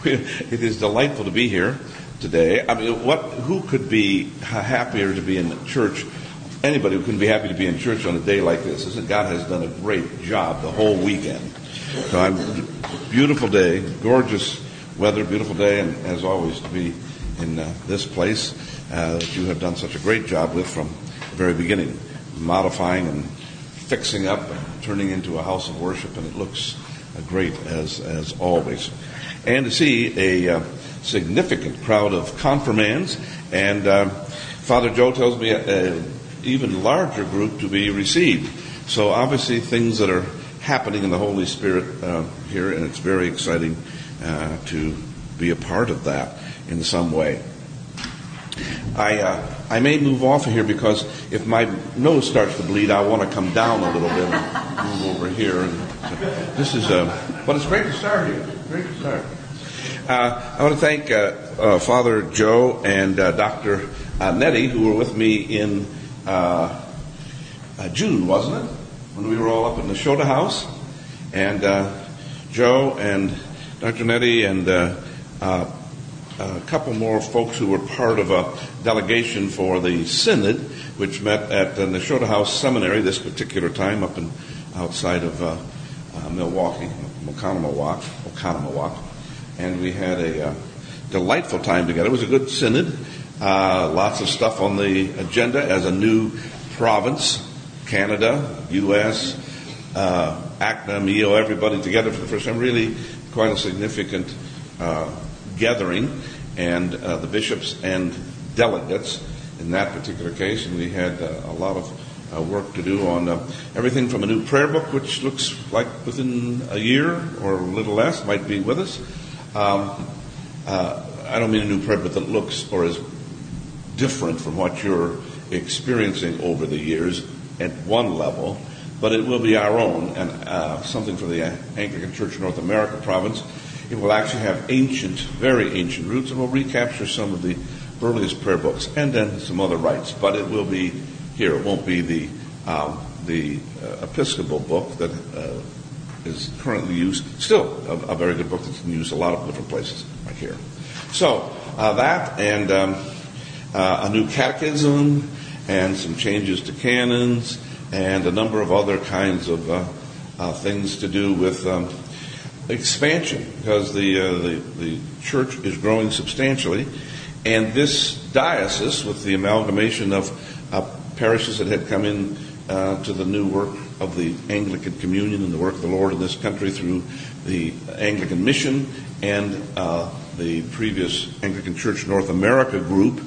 it is delightful to be here today. I mean, what? Who could be happier to be in church? Anybody who couldn't be happy to be in church on a day like this. Isn't God has done a great job the whole weekend. So I'm beautiful day, gorgeous weather, beautiful day, and as always to be in uh, this place uh, that you have done such a great job with from the very beginning, modifying and fixing up and turning into a house of worship, and it looks great as as always. And to see a uh, significant crowd of confirmands, and uh, Father Joe tells me an even larger group to be received. So obviously things that are happening in the Holy Spirit uh, here, and it's very exciting uh, to be a part of that in some way. I uh, I may move off of here because if my nose starts to bleed, I want to come down a little bit and move over here. And this is, uh, but it's great to start here. Great to start. Uh, I want to thank uh, uh, Father Joe and uh, Dr. Uh, Nettie, who were with me in June, wasn't it? When we were all up in Nashotah House. And Joe and Dr. Nettie and a couple more folks who were part of a delegation for the Synod, which met at the Nashotah House Seminary this particular time up in outside of Milwaukee, Oconomowoc, Oconomowoc and we had a uh, delightful time together. It was a good synod. Uh, lots of stuff on the agenda as a new province, Canada, U.S., uh, ACNA, MEO, everybody together for the first time. Really quite a significant uh, gathering, and uh, the bishops and delegates in that particular case, and we had uh, a lot of uh, work to do on uh, everything from a new prayer book, which looks like within a year or a little less might be with us, um, uh, I don't mean a new prayer, book that looks or is different from what you're experiencing over the years at one level, but it will be our own and uh, something for the Anglican Church North America province. It will actually have ancient, very ancient roots, and will recapture some of the earliest prayer books and then some other rites. But it will be here. It won't be the um, the uh, Episcopal book that uh, is currently used, still a, a, very good book that's been used a lot of different places, right here. So uh, that and um, uh, a new catechism and some changes to canons and a number of other kinds of uh, uh things to do with um, expansion because the, uh, the, the church is growing substantially, and this diocese with the amalgamation of uh, parishes that had come in to the new work of the Anglican Communion and the work of the Lord in this country through the Anglican Mission and uh, the previous Anglican Church North America group.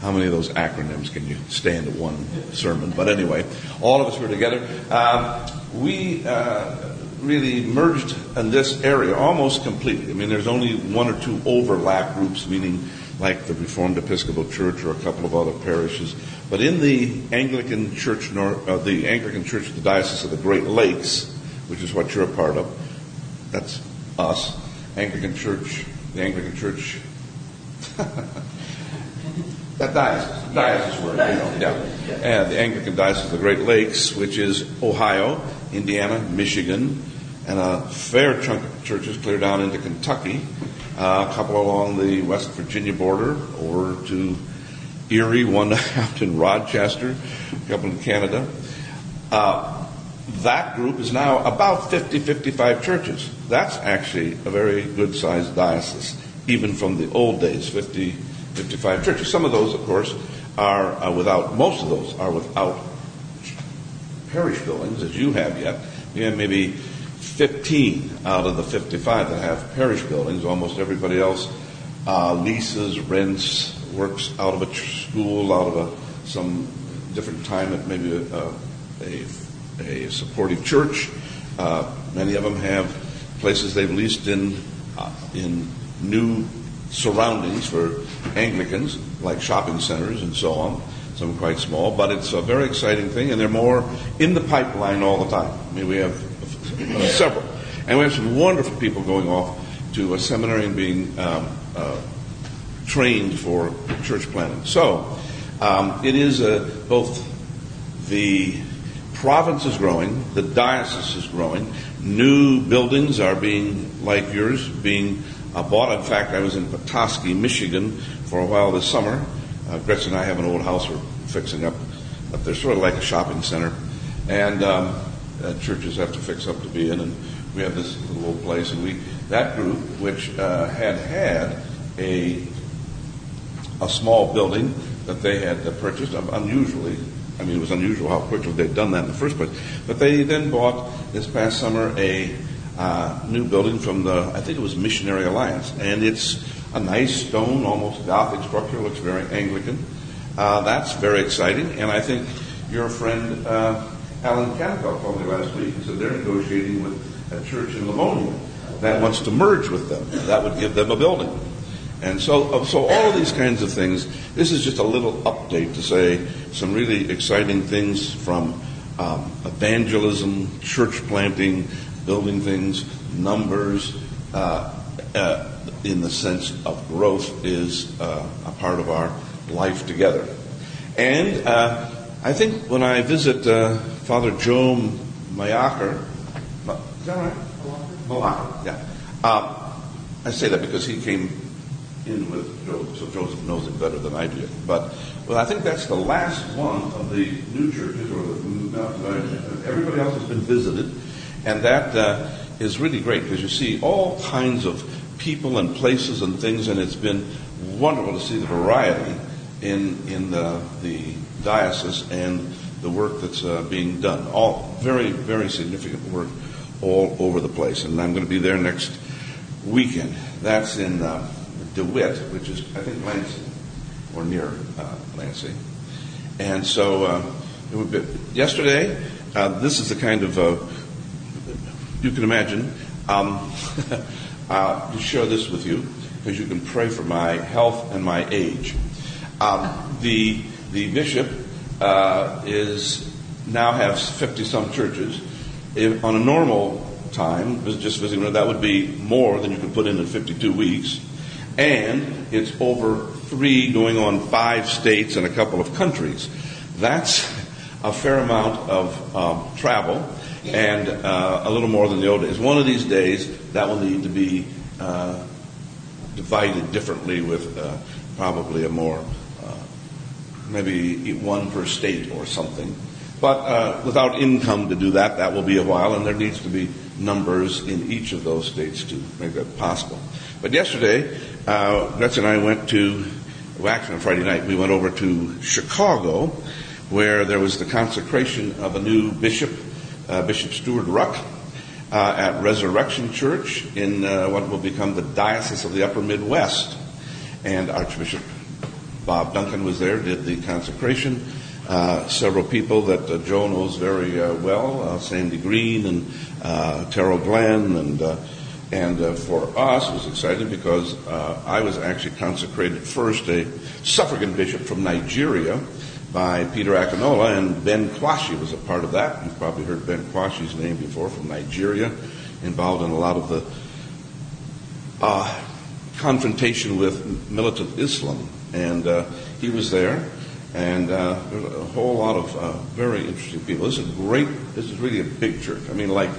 How many of those acronyms can you stand at one sermon? But anyway, all of us were together. Um, we uh, really merged in this area almost completely. I mean, there's only one or two overlap groups, meaning like the Reformed Episcopal Church or a couple of other parishes. But in the Anglican Church, uh, the Anglican Church of the Diocese of the Great Lakes, which is what you're a part of, that's us. Anglican Church, the Anglican Church, that diocese, diocese word, know, yeah. And the Anglican Diocese of the Great Lakes, which is Ohio, Indiana, Michigan, and a fair chunk of churches clear down into Kentucky, uh, a couple along the West Virginia border over to Erie, one out in Rochester, a couple in Canada. Uh, that group is now about 50, 55 churches. That's actually a very good sized diocese, even from the old days, 50, 55 churches. Some of those, of course, are uh, without, most of those are without parish buildings, as you have yet. You have maybe 15 out of the 55 that have parish buildings. Almost everybody else uh, leases, rents, works out of a school, out of a, some different time at maybe a, a, a supportive church. Uh, many of them have places they've leased in uh, in new surroundings for Anglicans, like shopping centers and so on. Some quite small, but it's a very exciting thing, and they're more in the pipeline all the time. I mean, we have uh, several, and we have some wonderful people going off to a seminary and being um, uh, trained for church planting. So um, it is a, uh, both the province is growing, the diocese is growing, new buildings are being, like yours, being bought. In fact, I was in Petoskey, Michigan for a while this summer. Uh, Gretchen and I have an old house we're fixing up up there, sort of like a shopping center. And um, uh, churches have to fix up to be in. And we have this little old place. And we that group, which uh, had had a a small building that they had purchased, unusually. I mean, it was unusual how quickly they'd done that in the first place. But they then bought this past summer a uh, new building from the, I think it was Missionary Alliance, and it's a nice stone, almost Gothic structure. Looks very Anglican. Uh, that's very exciting, and I think your friend uh, Alan Campbell told me last week. He said they're negotiating with a church in Livonia that wants to merge with them. That would give them a building. And so, uh, so all of these kinds of things. This is just a little update to say some really exciting things from um, evangelism, church planting, building things, numbers, uh, uh, in the sense of growth is uh, a part of our life together. And uh, I think when I visit uh, Father Joe Mayaker, is that right? Malacher, yeah. Um, I say that because he came in with Joe, so Joseph knows it better than I do. But well, I think that's the last one of the new churches, or the, everybody else has been visited, and that uh, is really great because you see all kinds of people and places and things, and it's been wonderful to see the variety in in the, the diocese and the work that's uh, being done. All very very significant work all over the place, and I'm going to be there next weekend. That's in. Uh, DeWitt, which is, I think, Lansing, or near uh, Lansing. And so, uh, yesterday, uh, this is the kind of, uh, you can imagine, um, uh, to share this with you, because you can pray for my health and my age. Um, the, the bishop uh, is now has 50 some churches. If, on a normal time, just visiting, that would be more than you could put in in 52 weeks and it's over three, going on five states and a couple of countries. That's a fair amount of um, travel and uh, a little more than the old days. One of these days, that will need to be uh, divided differently with uh, probably a more, uh, maybe one per state or something. But uh, without income to do that, that will be a while, and there needs to be numbers in each of those states to make that possible. But yesterday, uh, Gretchen and I went to, well, actually on Friday night, we went over to Chicago, where there was the consecration of a new bishop, Bishop Stewart Ruch, uh, at Resurrection Church in uh, what will become the Diocese of the Upper Midwest. And Archbishop Bob Duncan was there, did the consecration. Uh, several people that uh, Joe knows very uh, well, uh, Sandy Green and uh, Terrell Glenn and and uh, for us, was exciting because uh, I was actually consecrated first a suffragan bishop from Nigeria by Peter Akinola, and Ben Kwashi was a part of that. You've probably heard Ben Kwashi's name before from Nigeria, involved in a lot of the uh, confrontation with militant Islam. And uh, he was there, and uh, there was a whole lot of uh, very interesting people. This is great, this is really a big church. I mean, like,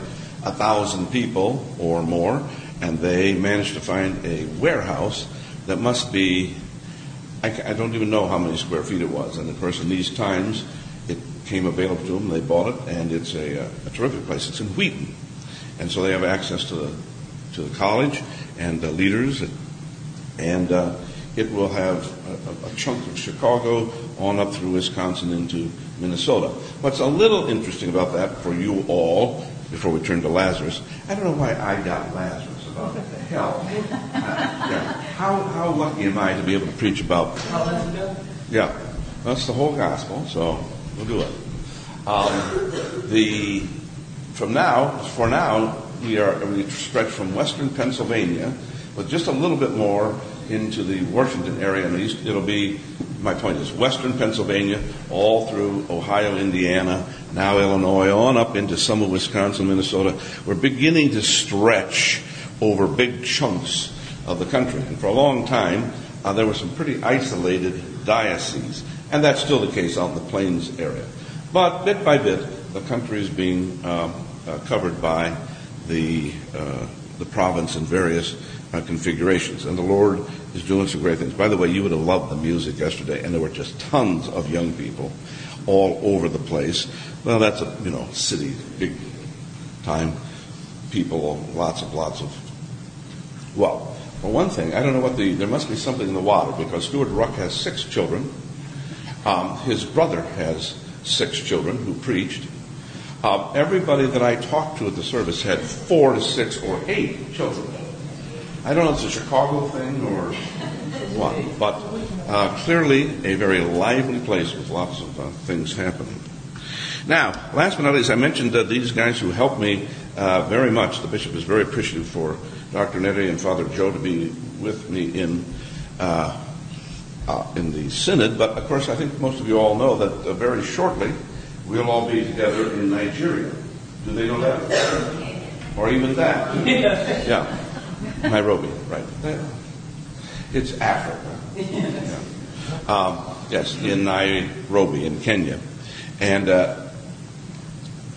a thousand people or more, and they managed to find a warehouse that must be, I, I, don't even know how many square feet it was. And of course, in these times, it came available to them. They bought it, and it's a, a terrific place. It's in Wheaton, and so they have access to the to the college and the leaders, and uh, it will have a, a, chunk of Chicago on up through Wisconsin into Minnesota. What's a little interesting about that for you all before we turn to Lazarus. I don't know why I got Lazarus. What the hell? Yeah. How, how lucky am I to be able to preach about? Yeah, that's the whole gospel. So we'll do it. Um, the from now for now we are we stretch from western Pennsylvania with just a little bit more into the Washington area, and the east it'll be my point is western Pennsylvania, all through Ohio, Indiana, now Illinois, on up into some of Wisconsin, Minnesota. We're beginning to stretch over big chunks of the country. And for a long time, uh, there were some pretty isolated dioceses. And that's still the case out in the plains area. But bit by bit, the country is being um, uh, covered by the uh, the province in various uh, configurations. And the Lord is doing some great things. By the way, you would have loved the music yesterday, and there were just tons of young people all over the place. Well, that's a you know city, big time people, lots of lots of. Well, for one thing, I don't know what the there must be something in the water because Stewart Ruch has six children. Um, his brother has six children who preached. Uh, everybody that I talked to at the service had four to six or eight children. I don't know if it's a Chicago thing or what, but uh, clearly a very lively place with lots of uh, things happening. Now, last but not least, I mentioned uh, these guys who helped me uh, very much. The bishop is very appreciative for Dr. Nettie and Father Joe to be with me in uh, uh, in the synod. But of course, I think most of you all know that very shortly we'll all be together in Nigeria. Do they know that? Or even that? Yeah. Nairobi, right. It's Africa. Yeah. Um, yes, in Nairobi, in Kenya. And uh,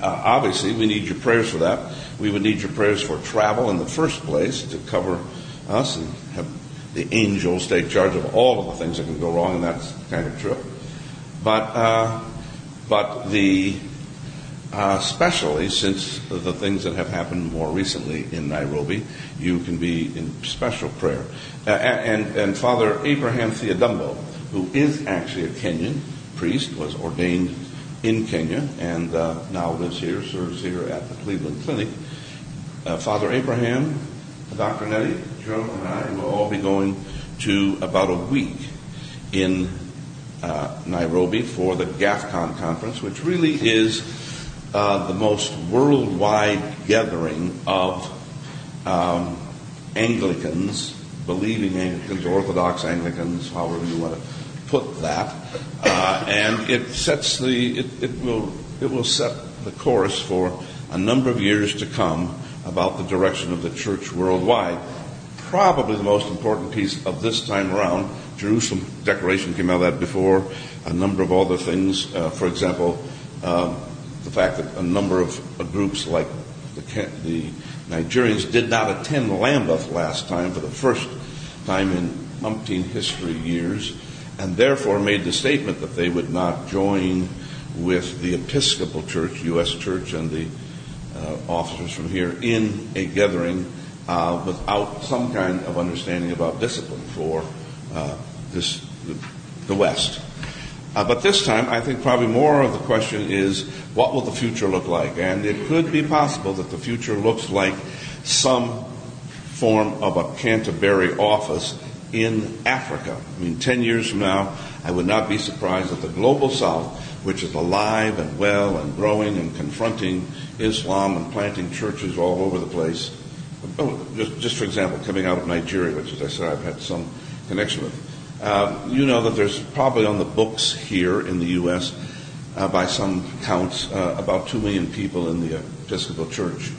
uh, obviously, we need your prayers for that. We would need your prayers for travel in the first place to cover us and have the angels take charge of all of the things that can go wrong in that kind of trip. But uh, but the uh, especially since the things that have happened more recently in Nairobi, you can be in special prayer. Uh, and, and Father Abraham Theodumbo, who is actually a Kenyan priest, was ordained in Kenya and uh, now lives here, serves here at the Cleveland Clinic. Uh, Father Abraham, Dr. Nettie, Joe, and I will all be going to about a week in uh, Nairobi for the GAFCON conference, which really is uh, the most worldwide gathering of um, Anglicans, believing Anglicans, Orthodox Anglicans, however you want to put that, uh, and it sets the it, it will it will set the course for a number of years to come about the direction of the church worldwide. Probably the most important piece of this time around Jerusalem Declaration came out of that before, a number of other things. Uh, for example, um, the fact that a number of uh, groups like the, the, Nigerians did not attend Lambeth last time for the first time in umpteen history years, and therefore made the statement that they would not join with the Episcopal Church, U.S. Church, and the uh, officers from here in a gathering uh, without some kind of understanding about discipline for uh, this, the, the West. Uh, but this time, I think probably more of the question is what will the future look like? And it could be possible that the future looks like some form of a Canterbury office in Africa. I mean, 10 years from now, I would not be surprised that the global south, which is alive and well and growing and confronting Islam and planting churches all over the place, oh, just, just for example, coming out of Nigeria, which, as I said, I've had some connection with. Uh, you know that there's probably on the books here in the U.S., uh, by some counts, uh, about 2 million people in the Episcopal Church.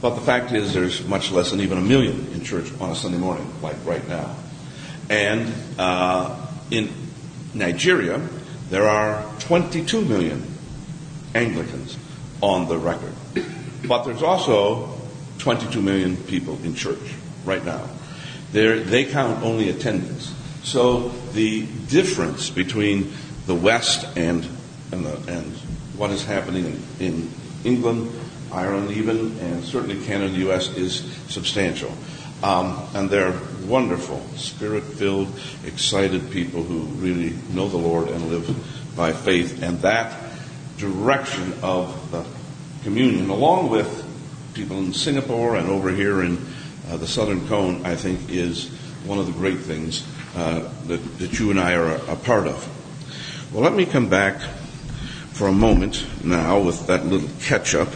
But the fact is, there's much less than even a million in church on a Sunday morning, like right now. And uh, in Nigeria, there are 22 million Anglicans on the record. But there's also 22 million people in church right now. They're, they count only attendance. So the difference between the West and and, the, and what is happening in, in, England, Ireland, even, and certainly Canada, and the U.S. is substantial. Um, and they're wonderful, spirit-filled, excited people who really know the Lord and live by faith. And that direction of the communion, along with people in Singapore and over here in uh, the Southern Cone, I think is one of the great things uh, that, that you and I are a, a, part of. Well, let me come back for a moment now with that little catch up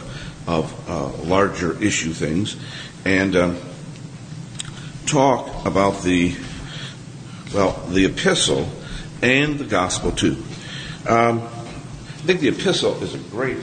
of uh, larger issue things and uh, talk about the, well, the epistle and the gospel too. Um, I think the epistle is a great